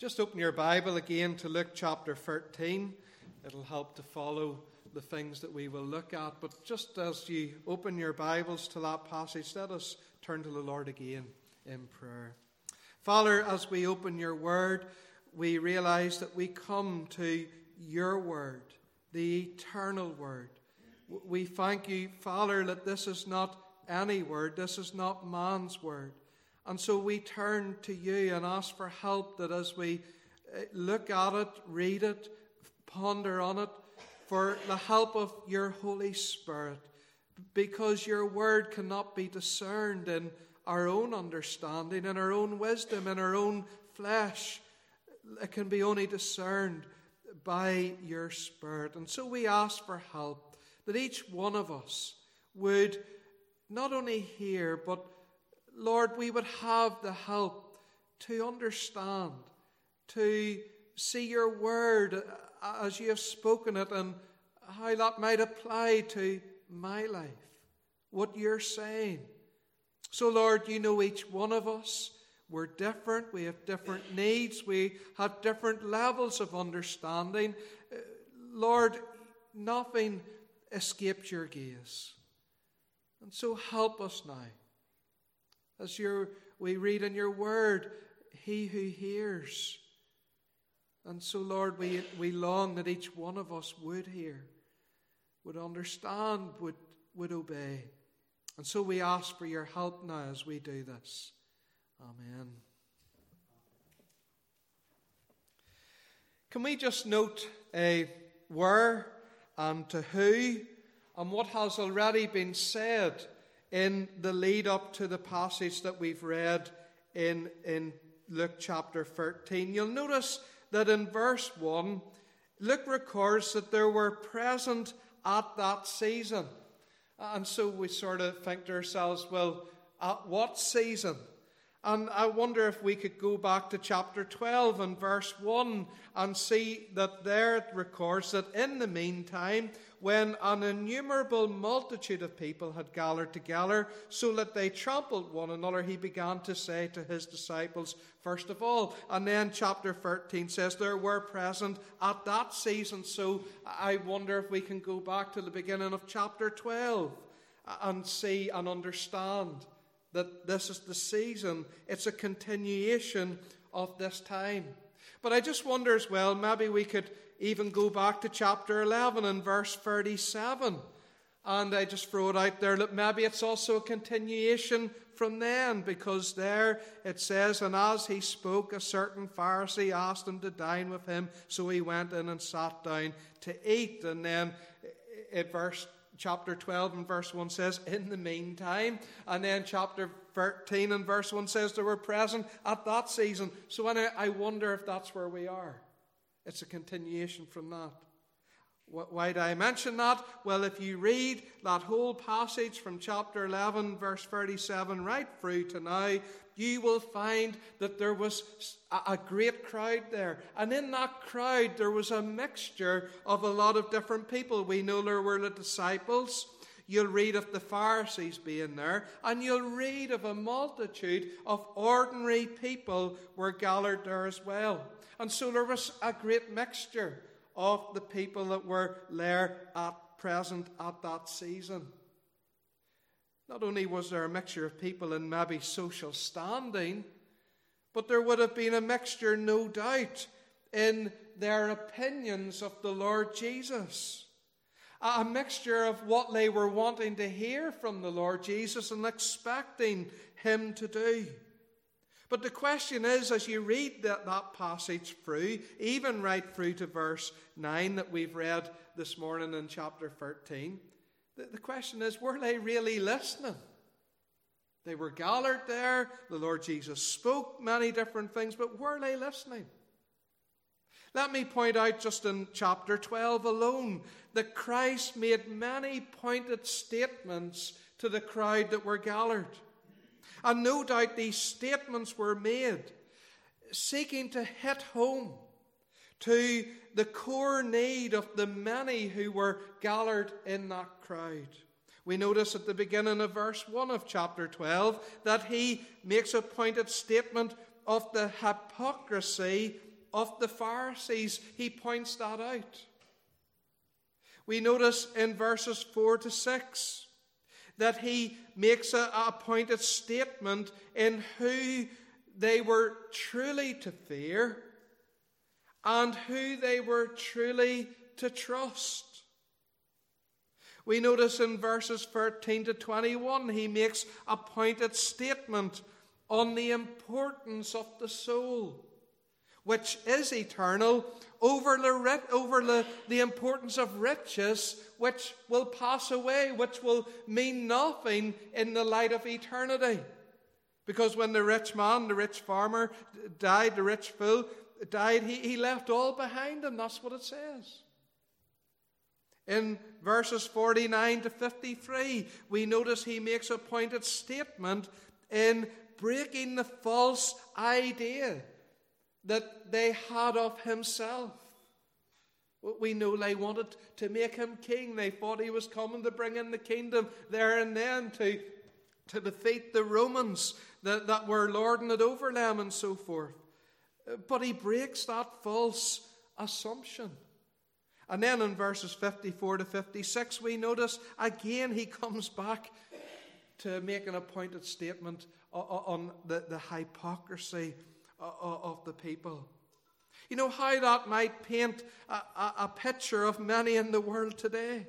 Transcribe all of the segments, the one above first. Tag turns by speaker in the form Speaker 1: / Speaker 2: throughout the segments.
Speaker 1: Just open your Bible again to Luke chapter 13. It'll help to follow the things that we will look at. But just as you open your Bibles to that passage, let us turn to the Lord again in prayer. Father, as we open your word, we realize that we come to your word, the eternal word. We thank you, Father, that this is not any word, this is not man's word. And so we turn to you and ask for help that as we uh, look at it, read it, ponder on it, for the help of your Holy Spirit, because your word cannot be discerned in our own understanding, in our own wisdom, in our own flesh. It can be only discerned by your Spirit. And so we ask for help that each one of us would not only hear, but Lord, we would have the help to understand, to see your word as you have spoken it and how that might apply to my life, what you're saying. So, Lord, you know each one of us. We're different. We have different needs. We have different levels of understanding. Uh, Lord, nothing escapes your gaze. And so help us now. As your, we read in your word, he who hears. And so, Lord, we, we long that each one of us would hear, would understand, would, would obey. And so we ask for your help now as we do this. Amen. Can we just note a where and to who and what has already been said in the lead up to the passage that we've read in, in Luke chapter 13? You'll notice that in verse 1, Luke records that there were present at that season. And so we sort of think to ourselves, well, at what season? And I wonder if we could go back to chapter 12 and verse 1 and see that there it records that in the meantime, when an innumerable multitude of people had gathered together, so that they trampled one another, he began to say to his disciples, first of all. And then chapter 13 says, There were present at that season. So I wonder if we can go back to the beginning of chapter 12 and see and understand that this is the season. It's a continuation of this time. But I just wonder as well, maybe we could even go back to chapter 11 and verse 37. And I just throw it out there that maybe it's also a continuation from then, because there it says, And as he spoke, a certain Pharisee asked him to dine with him, so he went in and sat down to eat. And then at verse chapter 12 and verse 1 says, in the meantime. And then chapter 13 and verse 1 says they were present at that season. So I wonder if that's where we are. It's a continuation from that. Why do I mention that? Well, if you read that whole passage from chapter 11, verse 37, right through to now, you will find that there was a great crowd there. And in that crowd, there was a mixture of a lot of different people. We know there were the disciples. You'll read of the Pharisees being there, and you'll read of a multitude of ordinary people were gathered there as well. And so there was a great mixture of the people that were there at present at that season. Not only was there a mixture of people in maybe social standing, but there would have been a mixture, no doubt, in their opinions of the Lord Jesus. A mixture of what they were wanting to hear from the Lord Jesus and expecting Him to do. But the question is, as you read that, that passage through, even right through to verse 9 that we've read this morning in chapter 13, the, the question is, were they really listening? They were gathered there. The Lord Jesus spoke many different things, but were they listening? Let me point out just in chapter 12 alone that Christ made many pointed statements to the crowd that were gathered. And no doubt these statements were made seeking to hit home to the core need of the many who were gathered in that crowd. We notice at the beginning of verse 1 of chapter 12 that he makes a pointed statement of the hypocrisy of the Pharisees, he points that out. We notice in verses 4 to 6 that he makes a, a pointed statement in who they were truly to fear and who they were truly to trust. We notice in verses 13 to 21, he makes a pointed statement on the importance of the soul, which is eternal, over the, over the, the importance of riches, which will pass away, which will mean nothing in the light of eternity. Because when the rich man, the rich farmer died, the rich fool died, he, he left all behind him. That's what it says. In verses 49 to 53, we notice he makes a pointed statement in breaking the false idea that they had of himself. We know they wanted to make him king. They thought he was coming to bring in the kingdom there and then to, to defeat the Romans that, that were lording it over them and so forth. But he breaks that false assumption. And then in verses 54 to 56, we notice again he comes back to make an appointed statement on the, the hypocrisy Uh, uh, of the people. You know how that might paint a, a, a picture of many in the world today.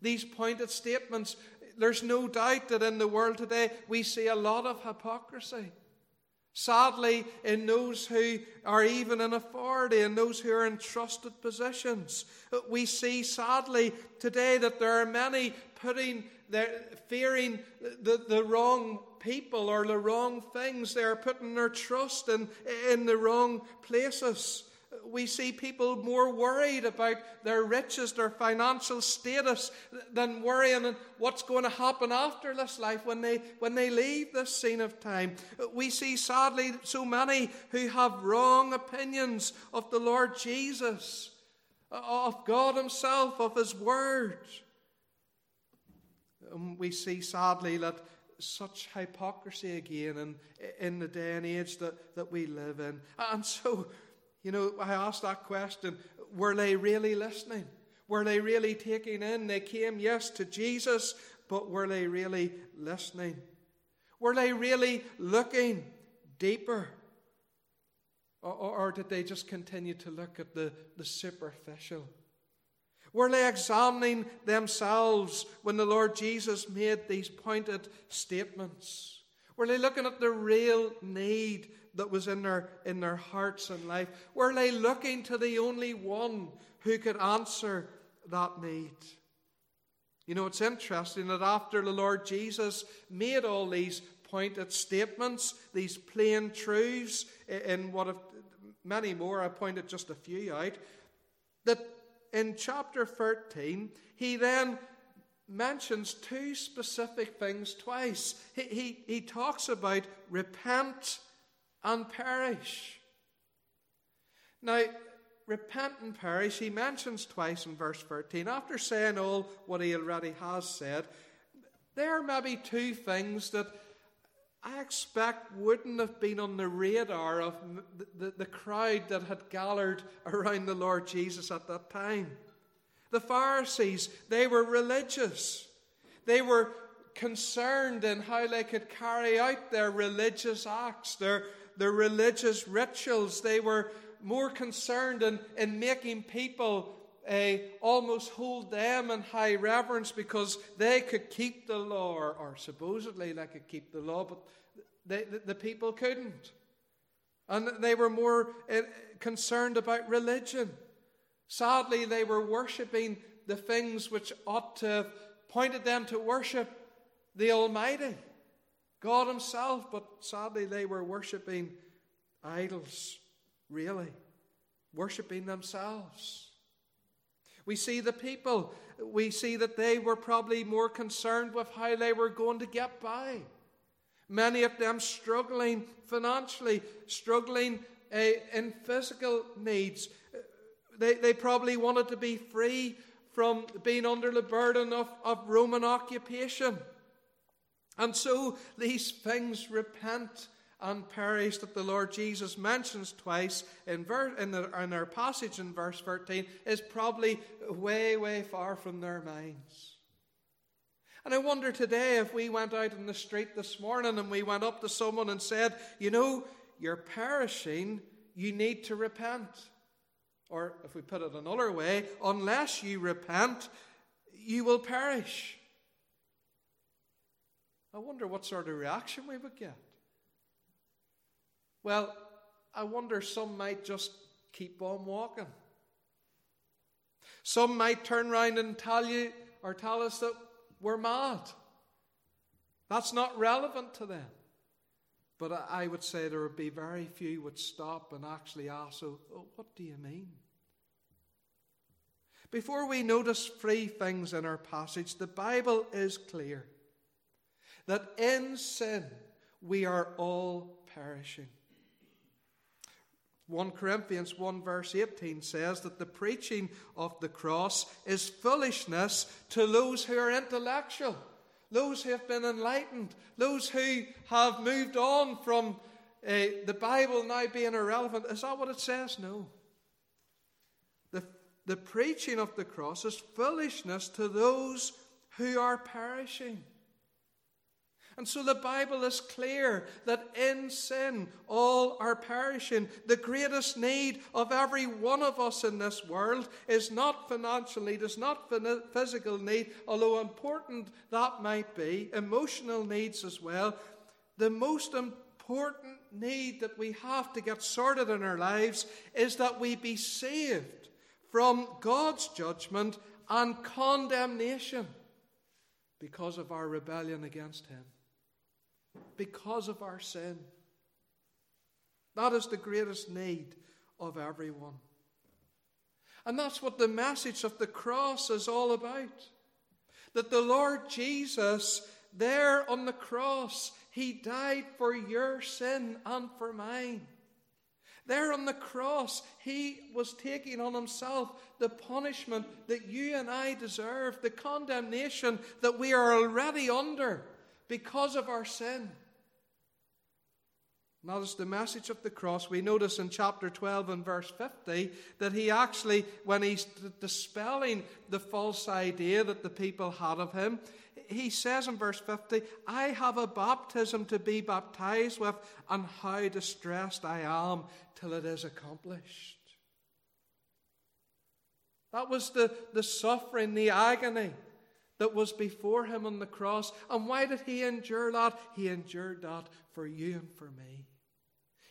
Speaker 1: These pointed statements, there's no doubt that in the world today we see a lot of hypocrisy. Sadly, in those who are even in authority and those who are in trusted positions, we see sadly today that there are many putting their, fearing the, the wrong people or the wrong things. They are putting their trust in, in the wrong places we see people more worried about their riches, their financial status, than worrying what's going to happen after this life when they, when they leave this scene of time. We see, sadly, so many who have wrong opinions of the Lord Jesus, of God Himself, of His Word. Um, we see, sadly, that such hypocrisy again in, in the day and age that, that we live in. And so you know, I asked that question were they really listening? Were they really taking in? They came, yes, to Jesus, but were they really listening? Were they really looking deeper? Or, or, or, did they just continue to look at the, the superficial? Were they examining themselves when the Lord Jesus made these pointed statements? Were they looking at the real need that was in their, in their hearts and life? Were they looking to the only one who could answer that need? You know, it's interesting that after the Lord Jesus made all these pointed statements, these plain truths, in what if many more, I pointed just a few out, that in chapter 13, he then mentions two specific things twice. He, he, he talks about repent and perish. Now, repent and perish, he mentions twice in verse 13. After saying all what he already has said, there are maybe two things that I expect wouldn't have been on the radar of the, the, the, crowd that had gathered around the Lord Jesus at that time. The Pharisees, they were religious. They were concerned in how they could carry out their religious acts, their their religious rituals. They were more concerned in, in making people uh, almost hold them in high reverence because they could keep the law, or, or supposedly they could keep the law, but they, the, the people couldn't. And they were more uh, concerned about religion. Sadly, they were worshipping the things which ought to have pointed them to worship the Almighty. God Himself, but sadly they were worshipping idols, really, worshipping themselves. We see the people, we see that they were probably more concerned with how they were going to get by. Many of them struggling financially, struggling uh, in physical needs. They, they probably wanted to be free from being under the burden of, of Roman occupation. And so these things, repent and perish that the Lord Jesus mentions twice in, ver- in, the, in our passage in verse 13 is probably way, way far from their minds. And I wonder today if we went out in the street this morning and we went up to someone and said, You know, you're perishing, you need to repent. Or if we put it another way, unless you repent, you will perish. I wonder what sort of reaction we would get. Well, I wonder some might just keep on walking. Some might turn around and tell you or tell us that we're mad. That's not relevant to them. But I would say there would be very few would stop and actually ask, oh, oh, what do you mean? Before we notice three things in our passage, the Bible is clear that in sin we are all perishing. 1 Corinthians 1 verse 18 says that the preaching of the cross is foolishness to those who are intellectual, those who have been enlightened, those who have moved on from uh, the Bible now being irrelevant. Is that what it says? No. The, the preaching of the cross is foolishness to those who are perishing. And so the Bible is clear that in sin all are perishing. The greatest need of every one of us in this world is not financial need, is not physical need, although important that might be, emotional needs as well. The most important need that we have to get sorted in our lives is that we be saved from God's judgment and condemnation because of our rebellion against Him because of our sin. That is the greatest need of everyone. And that's what the message of the cross is all about. That the Lord Jesus, there on the cross, He died for your sin and for mine. There on the cross, He was taking on Himself the punishment that you and I deserve, the condemnation that we are already under because of our sin. Notice the message of the cross. We notice in chapter 12 and verse 50 that he actually, when he's dispelling the false idea that the people had of him, he says in verse 50, I have a baptism to be baptized with, and how distressed I am till it is accomplished. That was the, the suffering, the agony that was before him on the cross. And why did he endure that? He endured that for you and for me.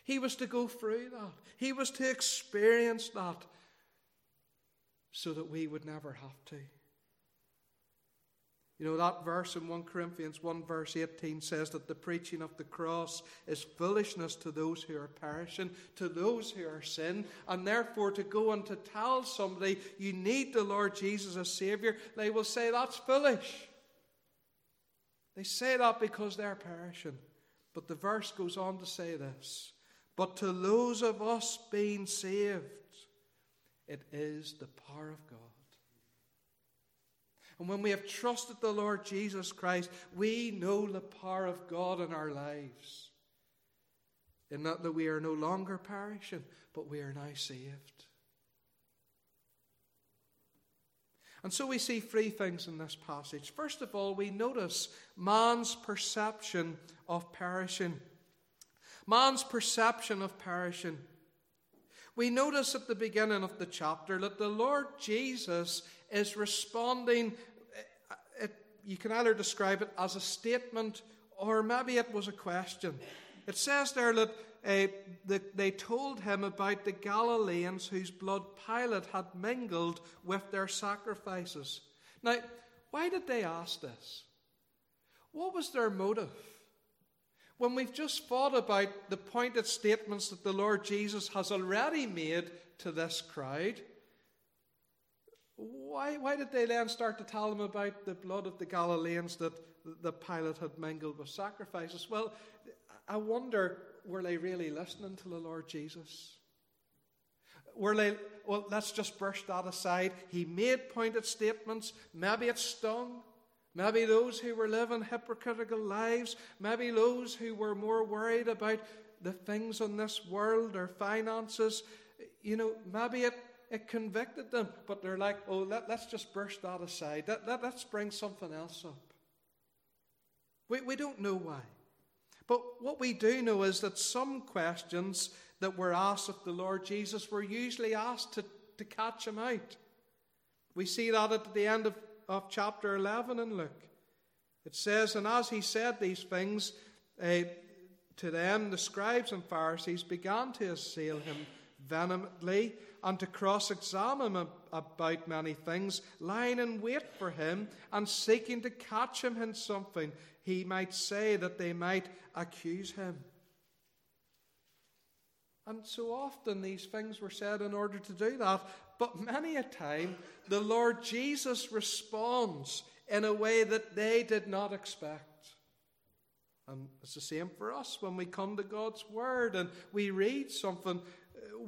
Speaker 1: He was to go through that, he was to experience that so that we would never have to. You know, that verse in 1 Corinthians 1, verse 18 says that the preaching of the cross is foolishness to those who are perishing, to those who are sin, and therefore to go and to tell somebody you need the Lord Jesus as Savior, they will say that's foolish. They say that because they're perishing. But the verse goes on to say this But to those of us being saved, it is the power of God. And when we have trusted the Lord Jesus Christ, we know the power of God in our lives. In that, that we are no longer perishing, but we are now saved. And so we see three things in this passage. First of all, we notice man's perception of perishing. Man's perception of perishing. We notice at the beginning of the chapter that the Lord Jesus is responding you can either describe it as a statement or maybe it was a question. It says there that uh, the, they told him about the Galileans whose blood Pilate had mingled with their sacrifices. Now, why did they ask this? What was their motive? When we've just thought about the pointed statements that the Lord Jesus has already made to this crowd, why, why did they then start to tell them about the blood of the Galileans that the Pilate had mingled with sacrifices? Well, I wonder, were they really listening to the Lord Jesus? Were they, well, let's just brush that aside. He made pointed statements. Maybe it stung. Maybe those who were living hypocritical lives, maybe those who were more worried about the things in this world, their finances, you know, maybe it, it convicted them, but they're like, oh, let, us just brush that aside. Let, let, let's bring something else up. We, we don't know why. But what we do know is that some questions that were asked of the Lord Jesus were usually asked to, to catch him out. We see that at the end of, of chapter 11 in Luke. It says, And as he said these things uh, to them, the scribes and Pharisees began to assail him vehemently and to cross examine him about many things, lying in wait for him and seeking to catch him in something he might say that they might accuse him. And so often these things were said in order to do that. But many a time, the Lord Jesus responds in a way that they did not expect. And it's the same for us when we come to God's Word and we read something,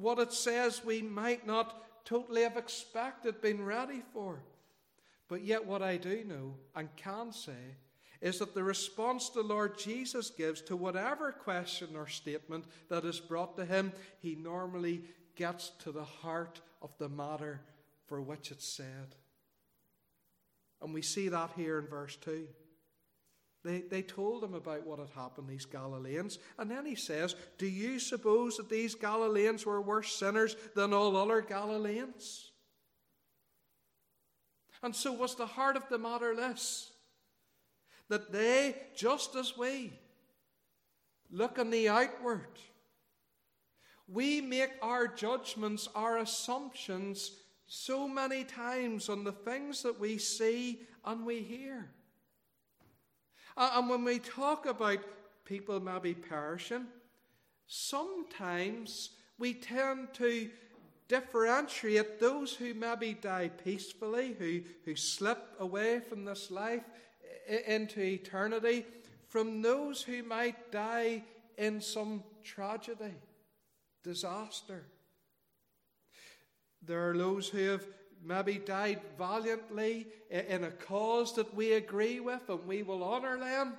Speaker 1: what it says we might not totally have expected, been ready for. But yet, what I do know and can say is that the response the Lord Jesus gives to whatever question or statement that is brought to him, he normally gets to the heart of the matter for which it's said. And we see that here in verse 2. They, they told him about what had happened, these Galileans. And then he says, Do you suppose that these Galileans were worse sinners than all other Galileans? And so was the heart of the matter this that they, just as we, look on the outward. We make our judgments, our assumptions, so many times on the things that we see and we hear. And when we talk about people maybe perishing, sometimes we tend to differentiate those who maybe die peacefully, who, who slip away from this life into eternity from those who might die in some tragedy, disaster. There are those who have maybe died valiantly in a cause that we agree with, and we will honour them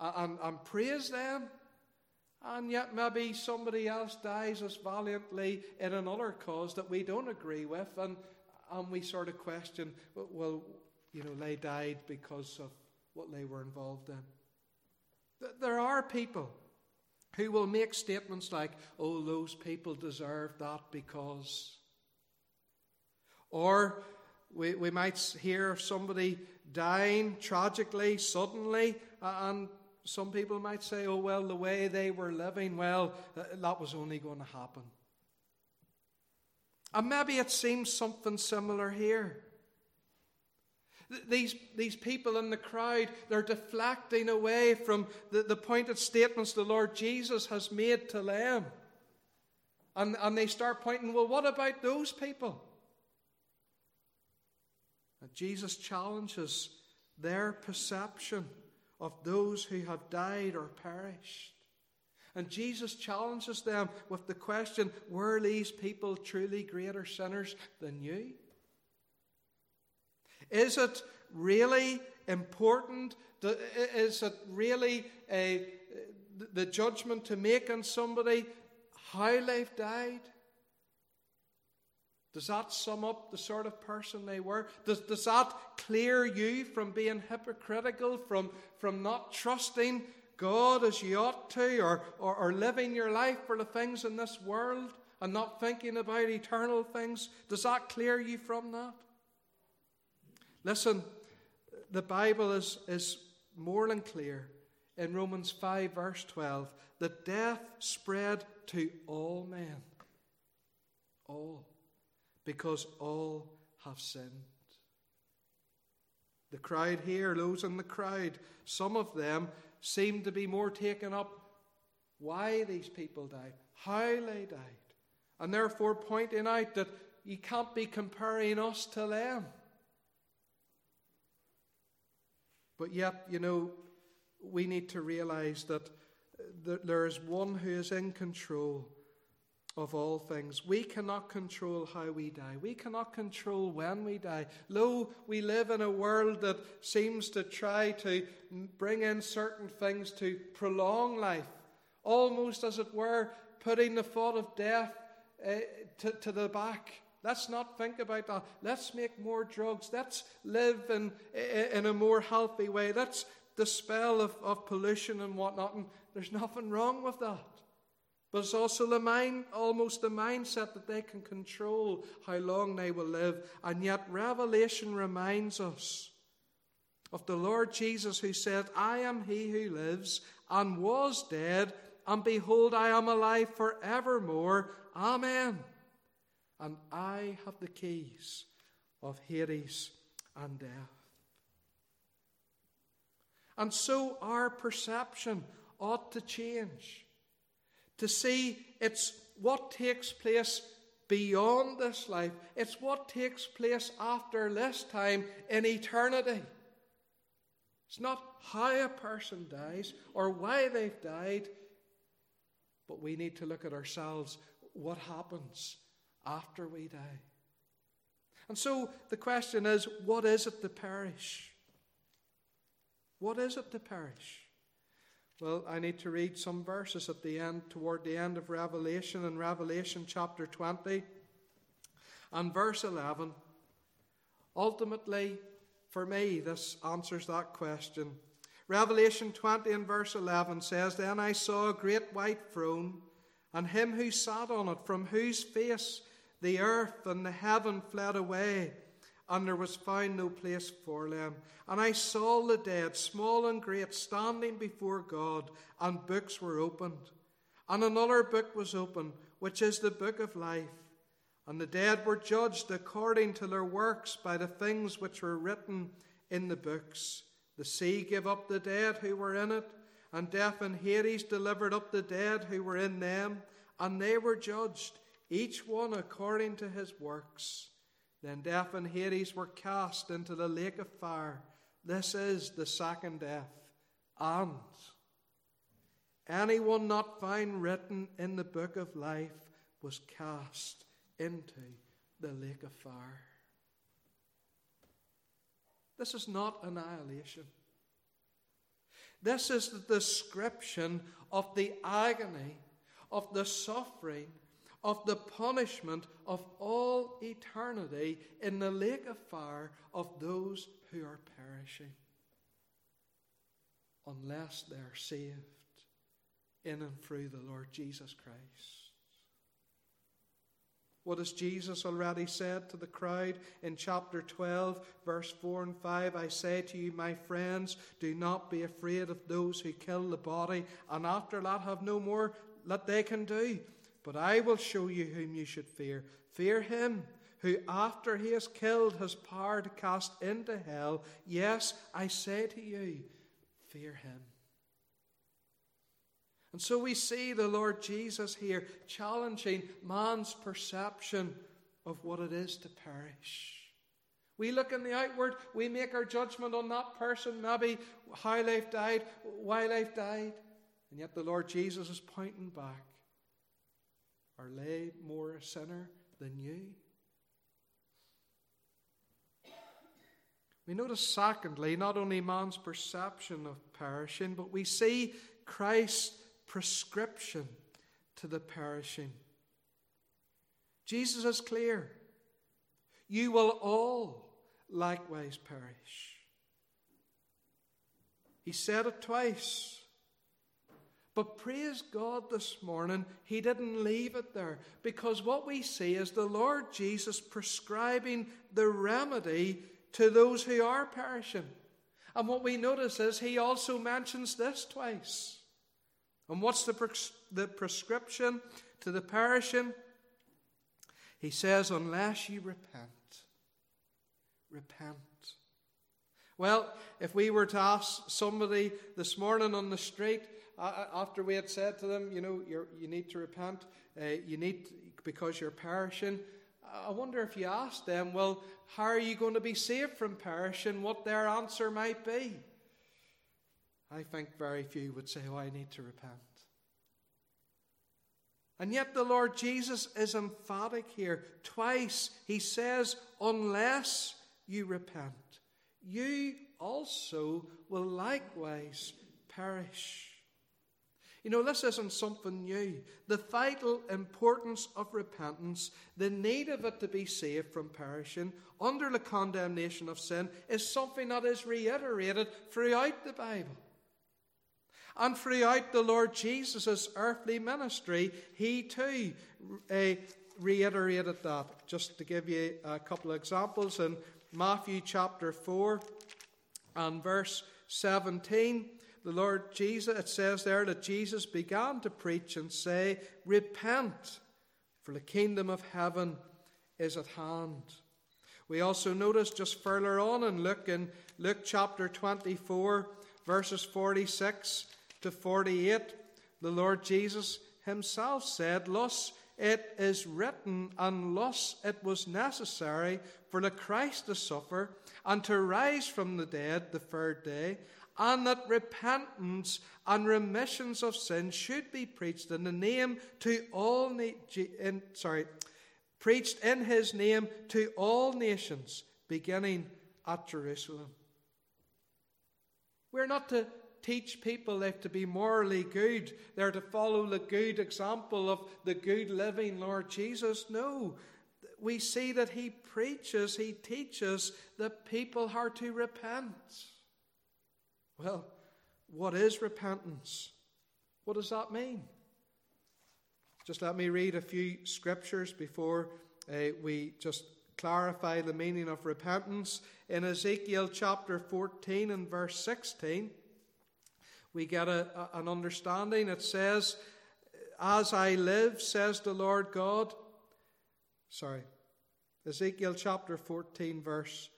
Speaker 1: and, and praise them. And yet, maybe somebody else dies as valiantly in another cause that we don't agree with, and, and we sort of question, well, you know, they died because of what they were involved in. There are people who will make statements like, oh, those people deserve that because. Or we, we might hear of somebody dying tragically, suddenly, and some people might say, oh, well, the way they were living, well, uh, that was only going to happen. And maybe it seems something similar here. These, these people in the crowd, they're deflecting away from the, the pointed statements the Lord Jesus has made to them. And, and they start pointing, well, what about those people? And Jesus challenges their perception of those who have died or perished. And Jesus challenges them with the question were these people truly greater sinners than you? Is it really important? Is it really a, the judgment to make on somebody how they've died? Does that sum up the sort of person they were? Does, does that clear you from being hypocritical, from, from not trusting God as you ought to, or, or, or living your life for the things in this world and not thinking about eternal things? Does that clear you from that? Listen, the Bible is, is more than clear in Romans 5, verse 12, that death spread to all men. All. Because all have sinned. The crowd here, those in the crowd, some of them seem to be more taken up why these people died, how they died, and therefore pointing out that you can't be comparing us to them. But yet, you know, we need to realize that uh, there is one who is in control of all things. We cannot control how we die. We cannot control when we die. Lo, we live in a world that seems to try to bring in certain things to prolong life, almost as it were, putting the thought of death uh, to, to the back. Let's not think about that. Let's make more drugs. Let's live in, in a more healthy way. Let's dispel of, of pollution and whatnot. And there's nothing wrong with that. But it's also the mind, almost the mindset that they can control how long they will live. And yet, Revelation reminds us of the Lord Jesus who said, I am he who lives and was dead, and behold, I am alive forevermore. Amen. And I have the keys of Hades and death. And so our perception ought to change to see it's what takes place beyond this life, it's what takes place after this time in eternity. It's not how a person dies or why they've died, but we need to look at ourselves what happens after we die. And so the question is what is it to perish? What is it to perish? Well, I need to read some verses at the end, toward the end of Revelation, in Revelation chapter 20 and verse 11. Ultimately, for me, this answers that question. Revelation 20 and verse 11 says, Then I saw a great white throne, and him who sat on it, from whose face the earth and the heaven fled away and there was found no place for them. And I saw the dead, small and great, standing before God, and books were opened. And another book was opened, which is the book of life. And the dead were judged according to their works by the things which were written in the books. The sea gave up the dead who were in it, and death and Hades delivered up the dead who were in them, and they were judged, each one according to his works. Then death and Hades were cast into the lake of fire. This is the second death. And anyone not found written in the book of life was cast into the lake of fire. This is not annihilation. This is the description of the agony, of the suffering, of the punishment of all eternity in the lake of fire of those who are perishing, unless they're saved in and through the Lord Jesus Christ. What has Jesus already said to the crowd in chapter 12, verse 4 and 5? I say to you, my friends, do not be afraid of those who kill the body, and after that have no more that they can do. But I will show you whom you should fear. Fear him who, after he has killed, has power to cast into hell. Yes, I say to you, fear him. And so we see the Lord Jesus here challenging man's perception of what it is to perish. We look in the outward, we make our judgment on that person, maybe how they've died, why they've died. And yet the Lord Jesus is pointing back are they more a sinner than you? We notice, secondly, not only man's perception of perishing, but we see Christ's prescription to the perishing. Jesus is clear. You will all likewise perish. He said it twice. But praise God this morning, He didn't leave it there because what we see is the Lord Jesus prescribing the remedy to those who are perishing. And what we notice is He also mentions this twice. And what's the, pres- the prescription to the perishing? He says, unless you repent, repent. Well, if we were to ask somebody this morning on the street, after we had said to them, you know, you need to repent, uh, you need, because you're perishing. I wonder if you asked them, well, how are you going to be saved from perishing? What their answer might be. I think very few would say, oh, I need to repent. And yet the Lord Jesus is emphatic here. Twice he says, Unless you repent, you also will likewise perish. You know, this isn't something new. The vital importance of repentance, the need of it to be saved from perishing under the condemnation of sin, is something that is reiterated throughout the Bible. And throughout the Lord Jesus' earthly ministry, he too uh, reiterated that. Just to give you a couple of examples, in Matthew chapter 4 and verse 17, the Lord Jesus, it says there that Jesus began to preach and say, Repent, for the kingdom of heaven is at hand. We also notice just further on in Luke, in Luke chapter 24, verses 46 to 48, the Lord Jesus himself said, Thus it is written, and thus it was necessary for the Christ to suffer and to rise from the dead the third day, and that repentance and remissions of sin should be preached in the name to all na- in, sorry preached in his name to all nations beginning at Jerusalem. We're not to teach people they have to be morally good they're to follow the good example of the good living Lord Jesus. No. We see that he preaches he teaches that people are to repent well, what is repentance? What does that mean? Just let me read a few scriptures before uh, we just clarify the meaning of repentance. In Ezekiel chapter 14 and verse 16, we get a, a, an understanding. It says, As I live, says the Lord God. Sorry. Ezekiel chapter 14, verse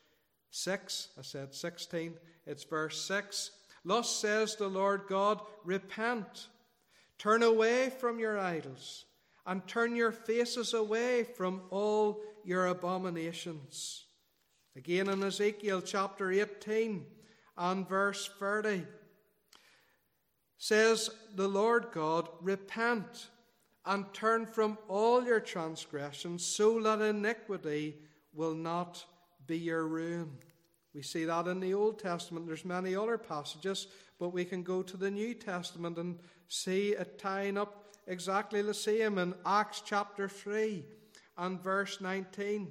Speaker 1: 6. I said 16. It's verse 6. Thus says the Lord God Repent, turn away from your idols, and turn your faces away from all your abominations. Again in Ezekiel chapter 18 and verse 30 says the Lord God, Repent and turn from all your transgressions, so that iniquity will not be your ruin. We see that in the Old Testament. There's many other passages, but we can go to the New Testament and see it tying up exactly the same in Acts chapter 3 and verse 19.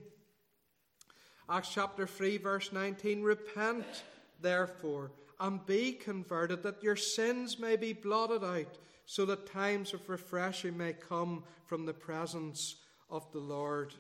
Speaker 1: Acts chapter 3, verse 19 Repent, therefore, and be converted, that your sins may be blotted out, so that times of refreshing may come from the presence of the Lord.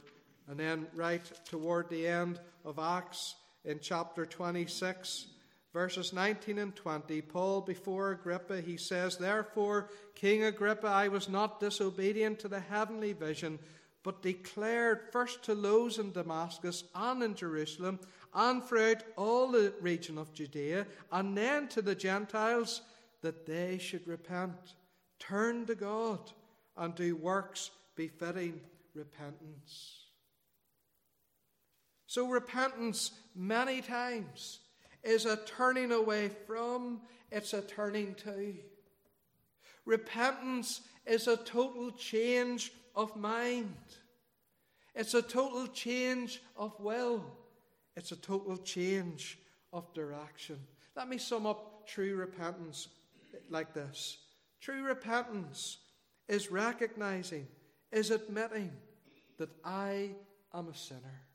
Speaker 1: And then, right toward the end of Acts, in chapter 26, verses 19 and 20. Paul, before Agrippa, he says, Therefore, King Agrippa, I was not disobedient to the heavenly vision, but declared first to those in Damascus and in Jerusalem and throughout all the region of Judea, and then to the Gentiles, that they should repent, turn to God, and do works befitting repentance. So, repentance, many times, is a turning away from, it's a turning to. Repentance is a total change of mind, it's a total change of will, it's a total change of direction. Let me sum up true repentance like this True repentance is recognizing, is admitting that I am a sinner.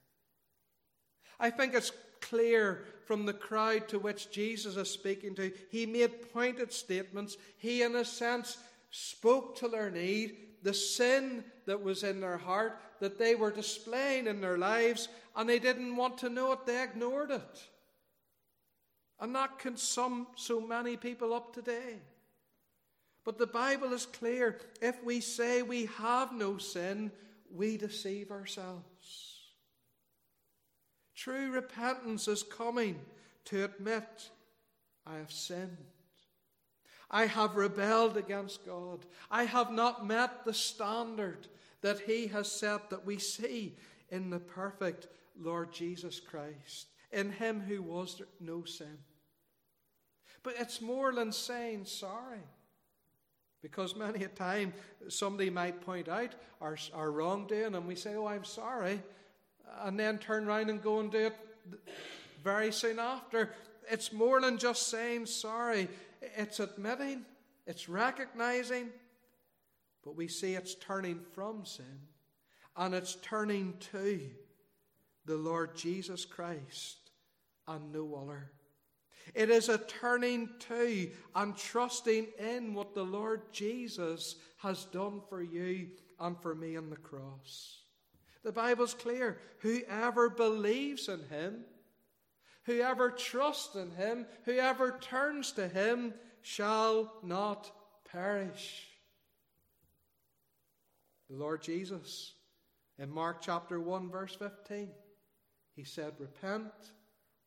Speaker 1: I think it's clear from the crowd to which Jesus is speaking to. He made pointed statements. He, in a sense, spoke to their need, the sin that was in their heart, that they were displaying in their lives, and they didn't want to know it. They ignored it. And that can sum so many people up today. But the Bible is clear. If we say we have no sin, we deceive ourselves. True repentance is coming to admit, I have sinned. I have rebelled against God. I have not met the standard that He has set that we see in the perfect Lord Jesus Christ, in Him who was no sin. But it's more than saying sorry, Because many a time somebody might point out our, our wrongdoing and we say, Oh, I'm sorry, and then turn around and go and do it very soon after. It's more than just saying sorry, it's admitting, it's recognizing, but we see it's turning from sin and it's turning to the Lord Jesus Christ and no other. It is a turning to and trusting in what the Lord Jesus has done for you and for me on the cross. The Bible's clear. Whoever believes in him, whoever trusts in him, whoever turns to him shall not perish. The Lord Jesus, in Mark chapter 1, verse 15, he said, Repent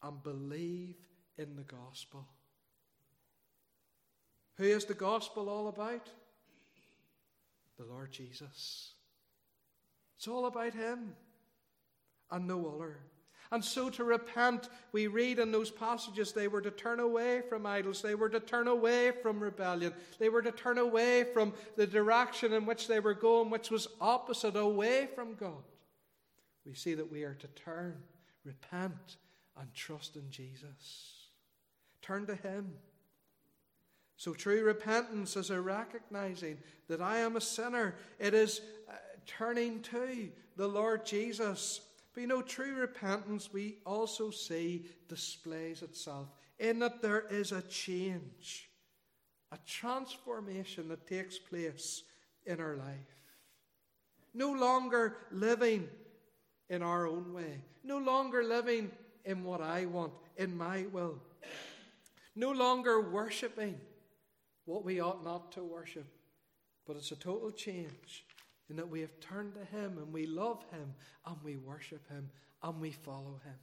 Speaker 1: and believe in the gospel. Who is the gospel all about? The Lord Jesus. It's all about Him and no other. And so to repent, we read in those passages they were to turn away from idols, they were to turn away from rebellion, they were to turn away from the direction in which they were going, which was opposite, away from God. We see that we are to turn, repent, and trust in Jesus. Turn to Him. So, true repentance is a recognizing that I am a sinner. It is turning to the Lord Jesus. But you know, true repentance, we also see displays itself in that there is a change, a transformation that takes place in our life. No longer living in our own way, no longer living in what I want, in my will, no longer worshipping what we ought not to worship, but it's a total change in that we have turned to Him and we love Him and we worship Him and we follow Him.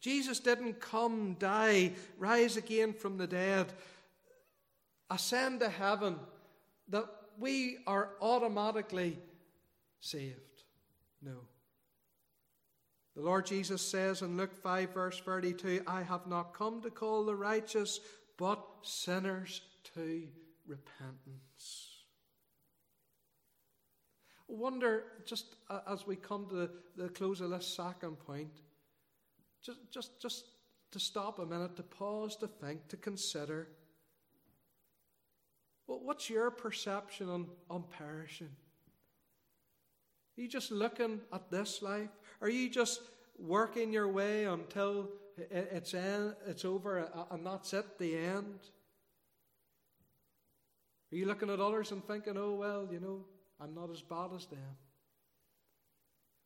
Speaker 1: Jesus didn't come, die, rise again from the dead, ascend to heaven, that we are automatically saved. No. The Lord Jesus says in Luke 5, verse 32, I have not come to call the righteous, but sinners to repentance wonder, just uh, as we come to the close of this second point, just, just, just to stop a minute, to pause, to think, to consider. Well, what's your perception on, on perishing? Are you just looking at this life? Are you just working your way until it's, end, it's over and that's it, the end? Are you looking at others and thinking, oh, well, you know, I'm not as bad as them.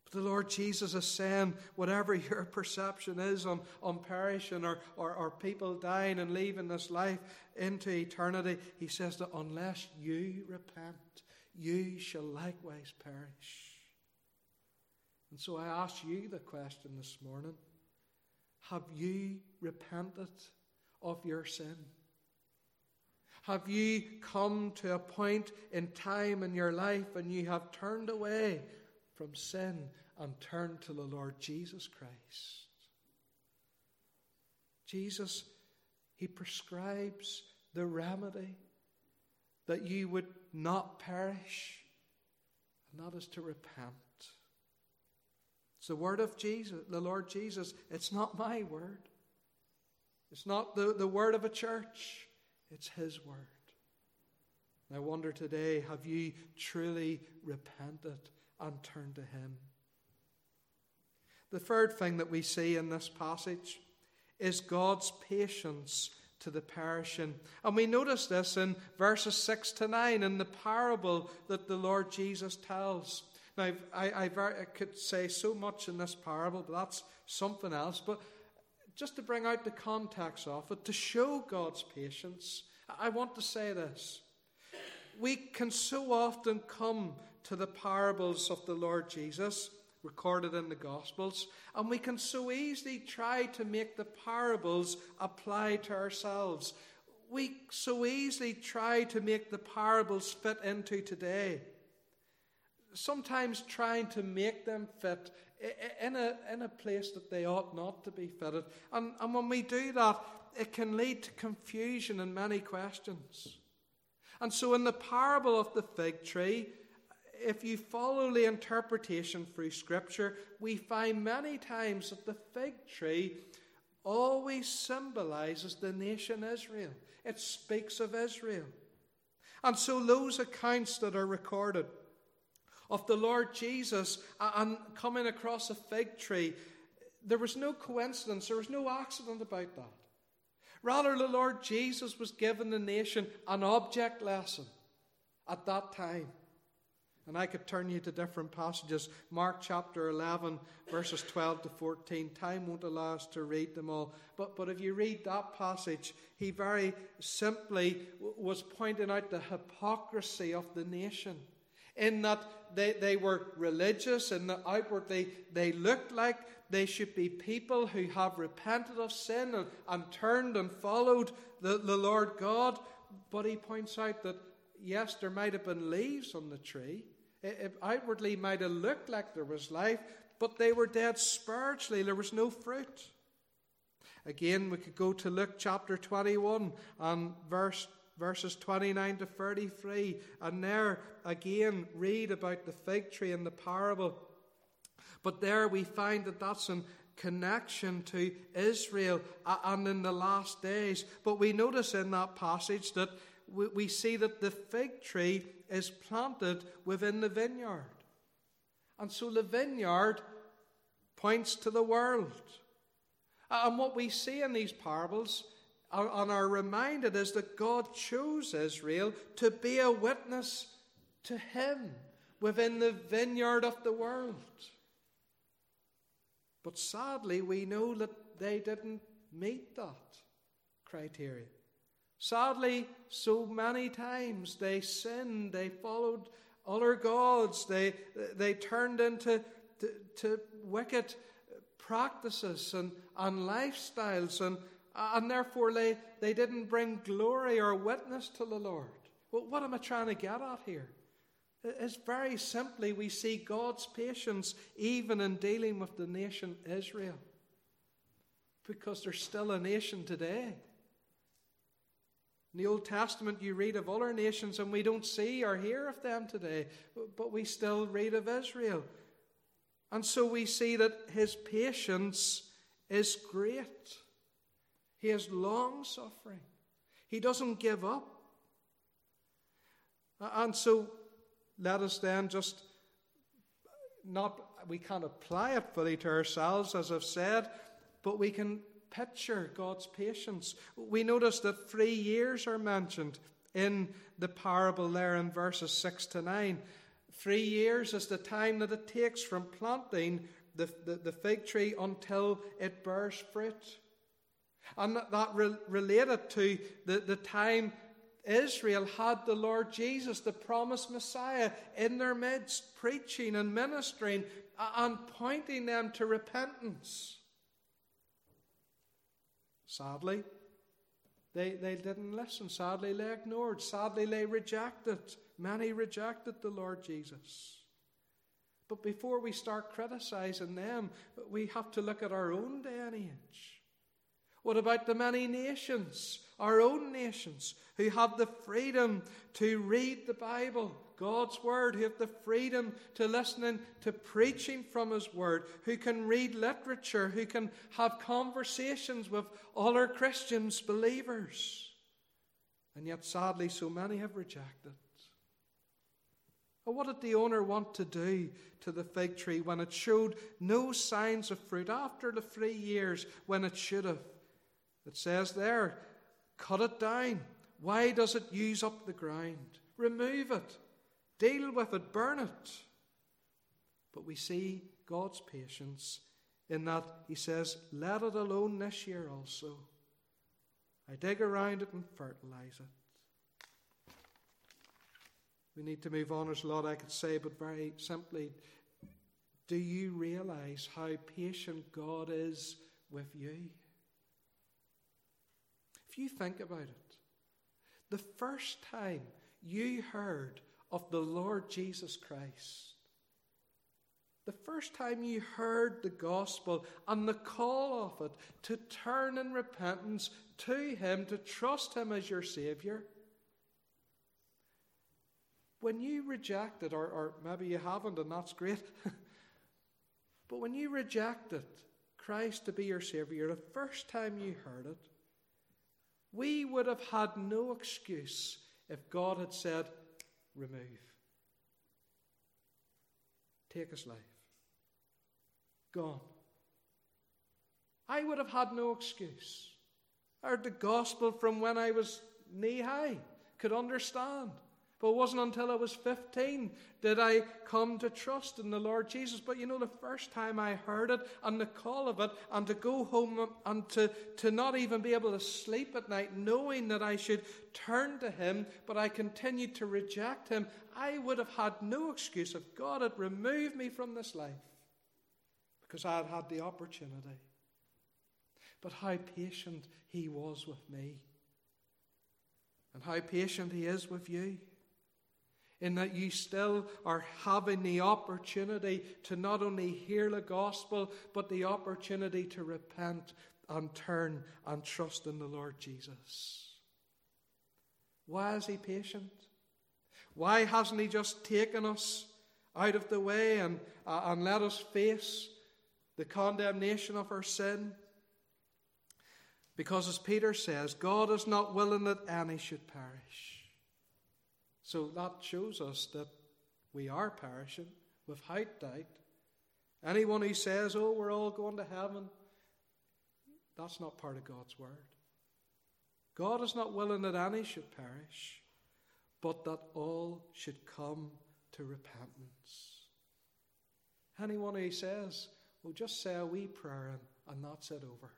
Speaker 1: But the Lord Jesus is saying, whatever your perception is on, on perishing or, or, or people dying and leaving this life into eternity, He says that unless you repent, you shall likewise perish. And so I ask you the question this morning Have you repented of your sin? Have you come to a point in time in your life and you have turned away from sin and turned to the Lord Jesus Christ? Jesus, He prescribes the remedy that you would not perish, and that is to repent. It's the word of Jesus, the Lord Jesus. It's not my word. It's not the, the word of a church. It's His word. I wonder today have you truly repented and turned to Him? The third thing that we see in this passage is God's patience to the perishing. And we notice this in verses 6 to 9 in the parable that the Lord Jesus tells. Now, I, I, I, could say so much in this parable, but that's something else. But just to bring out the context of it, to show God's patience, I want to say this. We can so often come to the parables of the Lord Jesus recorded in the Gospels, and we can so easily try to make the parables apply to ourselves. We so easily try to make the parables fit into today. Sometimes trying to make them fit in a, in a place that they ought not to be fitted. And, and when we do that, it can lead to confusion and many questions. And so, in the parable of the fig tree, if you follow the interpretation through Scripture, we find many times that the fig tree always symbolizes the nation Israel. It speaks of Israel. And so, those accounts that are recorded of the Lord Jesus and coming across a fig tree, there was no coincidence, there was no accident about that. Rather, the Lord Jesus was giving the nation an object lesson at that time. And I could turn you to different passages. Mark chapter 11, verses 12 to 14. Time won't allow us to read them all. But, but if you read that passage, he very simply was pointing out the hypocrisy of the nation. In that they, they were religious, and outwardly they looked like they should be people who have repented of sin and, and turned and followed the, the Lord God. But he points out that, yes, there might have been leaves on the tree. It, it outwardly might have looked like there was life, but they were dead spiritually. There was no fruit. Again, we could go to Luke chapter 21 and verse verses 29 to 33, and there again read about the fig tree in the parable. But there we find that that's in connection to Israel uh, and in the last days. But we notice in that passage that we see that the fig tree is planted within the vineyard. And so the vineyard points to the world. Uh, and what we see in these parables and are reminded is that God chose Israel to be a witness to Him within the vineyard of the world. But sadly, we know that they didn't meet that criteria. Sadly, so many times they sinned, they followed other gods, they, they turned into to, to wicked practices and, and lifestyles, and, and therefore they, they didn't bring glory or witness to the Lord. Well, what am I trying to get at here? It's very simply we see God's patience even in dealing with the nation Israel. Because they're still a nation today. In the Old Testament, you read of other nations, and we don't see or hear of them today, but we still read of Israel. And so we see that his patience is great. He is long suffering. He doesn't give up. And so let us then just not, we can't apply it fully to ourselves, as I've said, but we can picture God's patience. We notice that three years are mentioned in the parable there in verses 6 to 9. Three years is the time that it takes from planting the, the, the fig tree until it bears fruit. And that, re- related to the, the time Israel had the Lord Jesus, the promised Messiah, in their midst, preaching and ministering and pointing them to repentance. Sadly, they, they didn't listen. Sadly, they ignored. Sadly, they rejected. Many rejected the Lord Jesus. But before we start criticizing them, we have to look at our own day and age. What about the many nations, our own nations, who have the freedom to read the Bible, God's Word, who have the freedom to listening to preaching from His Word, who can read literature, who can have conversations with other Christians, believers? And yet, sadly, so many have rejected. What did the owner want to do to the fig tree when it showed no signs of fruit after the three years when it should have? It says there, cut it down. Why does it use up the ground? Remove it. Deal with it. Burn it. But we see God's patience in that He says, Let it alone this year also. I dig around it and fertilize it. We need to move on. There's a lot I could say, but very simply, do you realize how patient God is with you? If you think about it, the first time you heard of the Lord Jesus Christ, the first time you heard the gospel and the call of it to turn in repentance to Him, to trust Him as your Savior, when you rejected, or, or maybe you haven't, and that's great, but when you rejected Christ to be your Savior, the first time you heard it, we would have had no excuse if God had said, Remove. Take his life. Gone. I would have had no excuse. I heard the gospel from when I was knee high, could understand. But it wasn't until I was 15 did I come to trust in the Lord Jesus. But you know, the first time I heard it and the call of it, and to go home and to, to not even be able to sleep at night, knowing that I should turn to Him, but I continued to reject Him, I would have had no excuse if God had removed me from this life because I had had the opportunity. But how patient He was with me, and how patient He is with you in that you still are having the opportunity to not only hear the gospel, but the opportunity to repent and turn and trust in the Lord Jesus. Why is He patient? Why hasn't He just taken us out of the way and, uh, and let us face the condemnation of our sin? Because, as Peter says, God is not willing that any should perish so that shows us that we are perishing without doubt. Anyone who says, oh, we're all going to heaven, that's not part of God's word. God is not willing that any should perish, but that all should come to repentance. Anyone who says, well, just say a wee prayer and, and that's it over.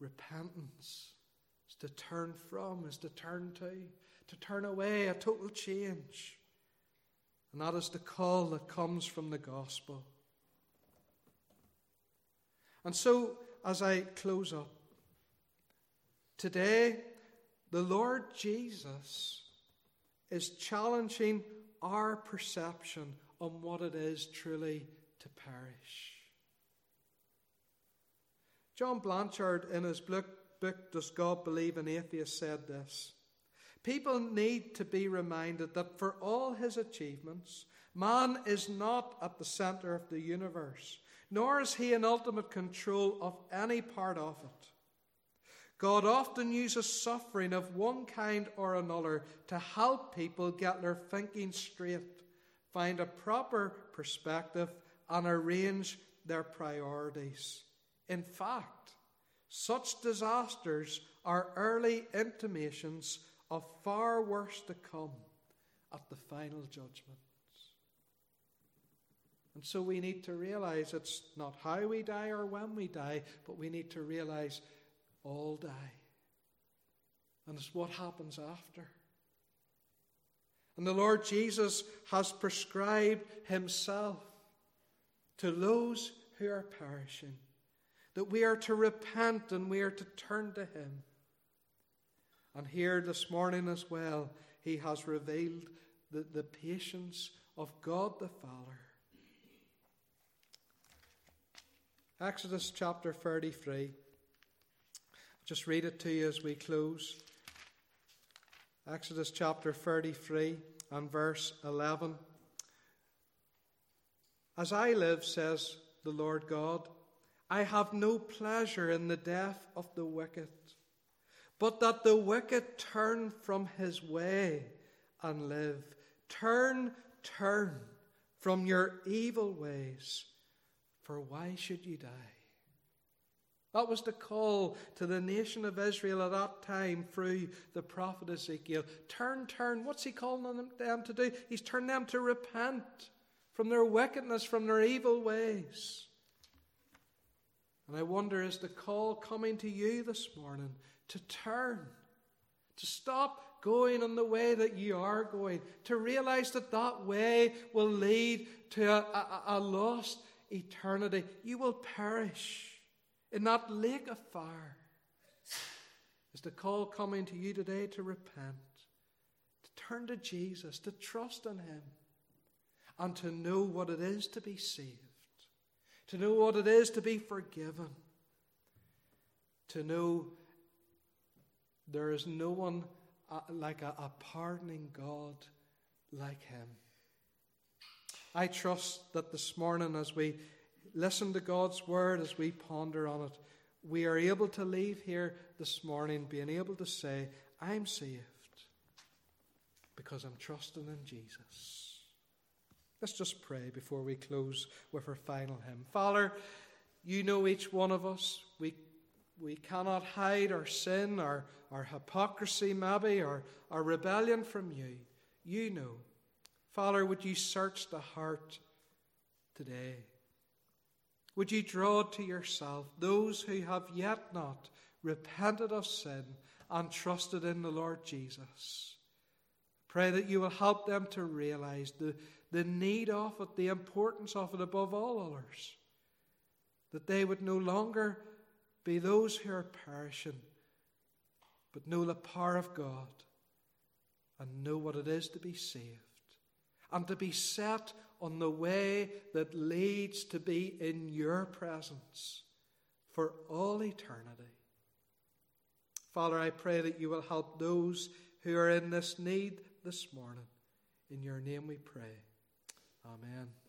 Speaker 1: Repentance to turn from, is to turn to, to turn away, a total change. And that is the call that comes from the gospel. And so, as I close up, today, the Lord Jesus is challenging our perception on what it is truly to perish. John Blanchard, in his book, book Does God Believe an Atheist, said this People need to be reminded that for all his achievements, man is not at the center of the universe, nor is he in ultimate control of any part of it. God often uses suffering of one kind or another to help people get their thinking straight, find a proper perspective, and arrange their priorities. In fact, such disasters are early intimations of far worse to come at the final judgment. And so we need to realize it's not how we die or when we die, but we need to realize all die. And it's what happens after. And the Lord Jesus has prescribed himself to those who are perishing that we are to repent and we are to turn to him. And here this morning as well, he has revealed the, the patience of God the Father. Exodus chapter 33. Just read it to you as we close. Exodus chapter 33 and verse 11. As I live, says the Lord God, I have no pleasure in the death of the wicked but that the wicked turn from his way and live. Turn, turn from your evil ways, for why should you die? That was the call to the nation of Israel at that time through the prophet Ezekiel. Turn, turn. What's he calling them to do? He's turning them to repent from their wickedness, from their evil ways. And I wonder, is the call coming to you this morning to turn, to stop going in the way that you are going, to realize that that way will lead to a, a, a lost eternity. You will perish in that lake of fire. Is the call coming to you today to repent, to turn to Jesus, to trust in Him, and to know what it is to be saved, to know what it is to be forgiven, to know there is no one uh, like a, a pardoning God like Him. I trust that this morning, as we listen to God's word, as we ponder on it, we are able to leave here this morning being able to say, I'm saved because I'm trusting in Jesus. Let's just pray before we close with our final hymn. Father, you know each one of us. We, we cannot hide our sin, our, our hypocrisy, maybe, or our rebellion from you. You know. Father, would you search the heart today? Would you draw to yourself those who have yet not repented of sin and trusted in the Lord Jesus? Pray that you will help them to realize the, the need of it, the importance of it above all others. That they would no longer be those who are perishing, but know the power of God and know what it is to be saved and to be set on the way that leads to be in your presence for all eternity. Father, I pray that you will help those who are in this need this morning. In your name we pray. Amen.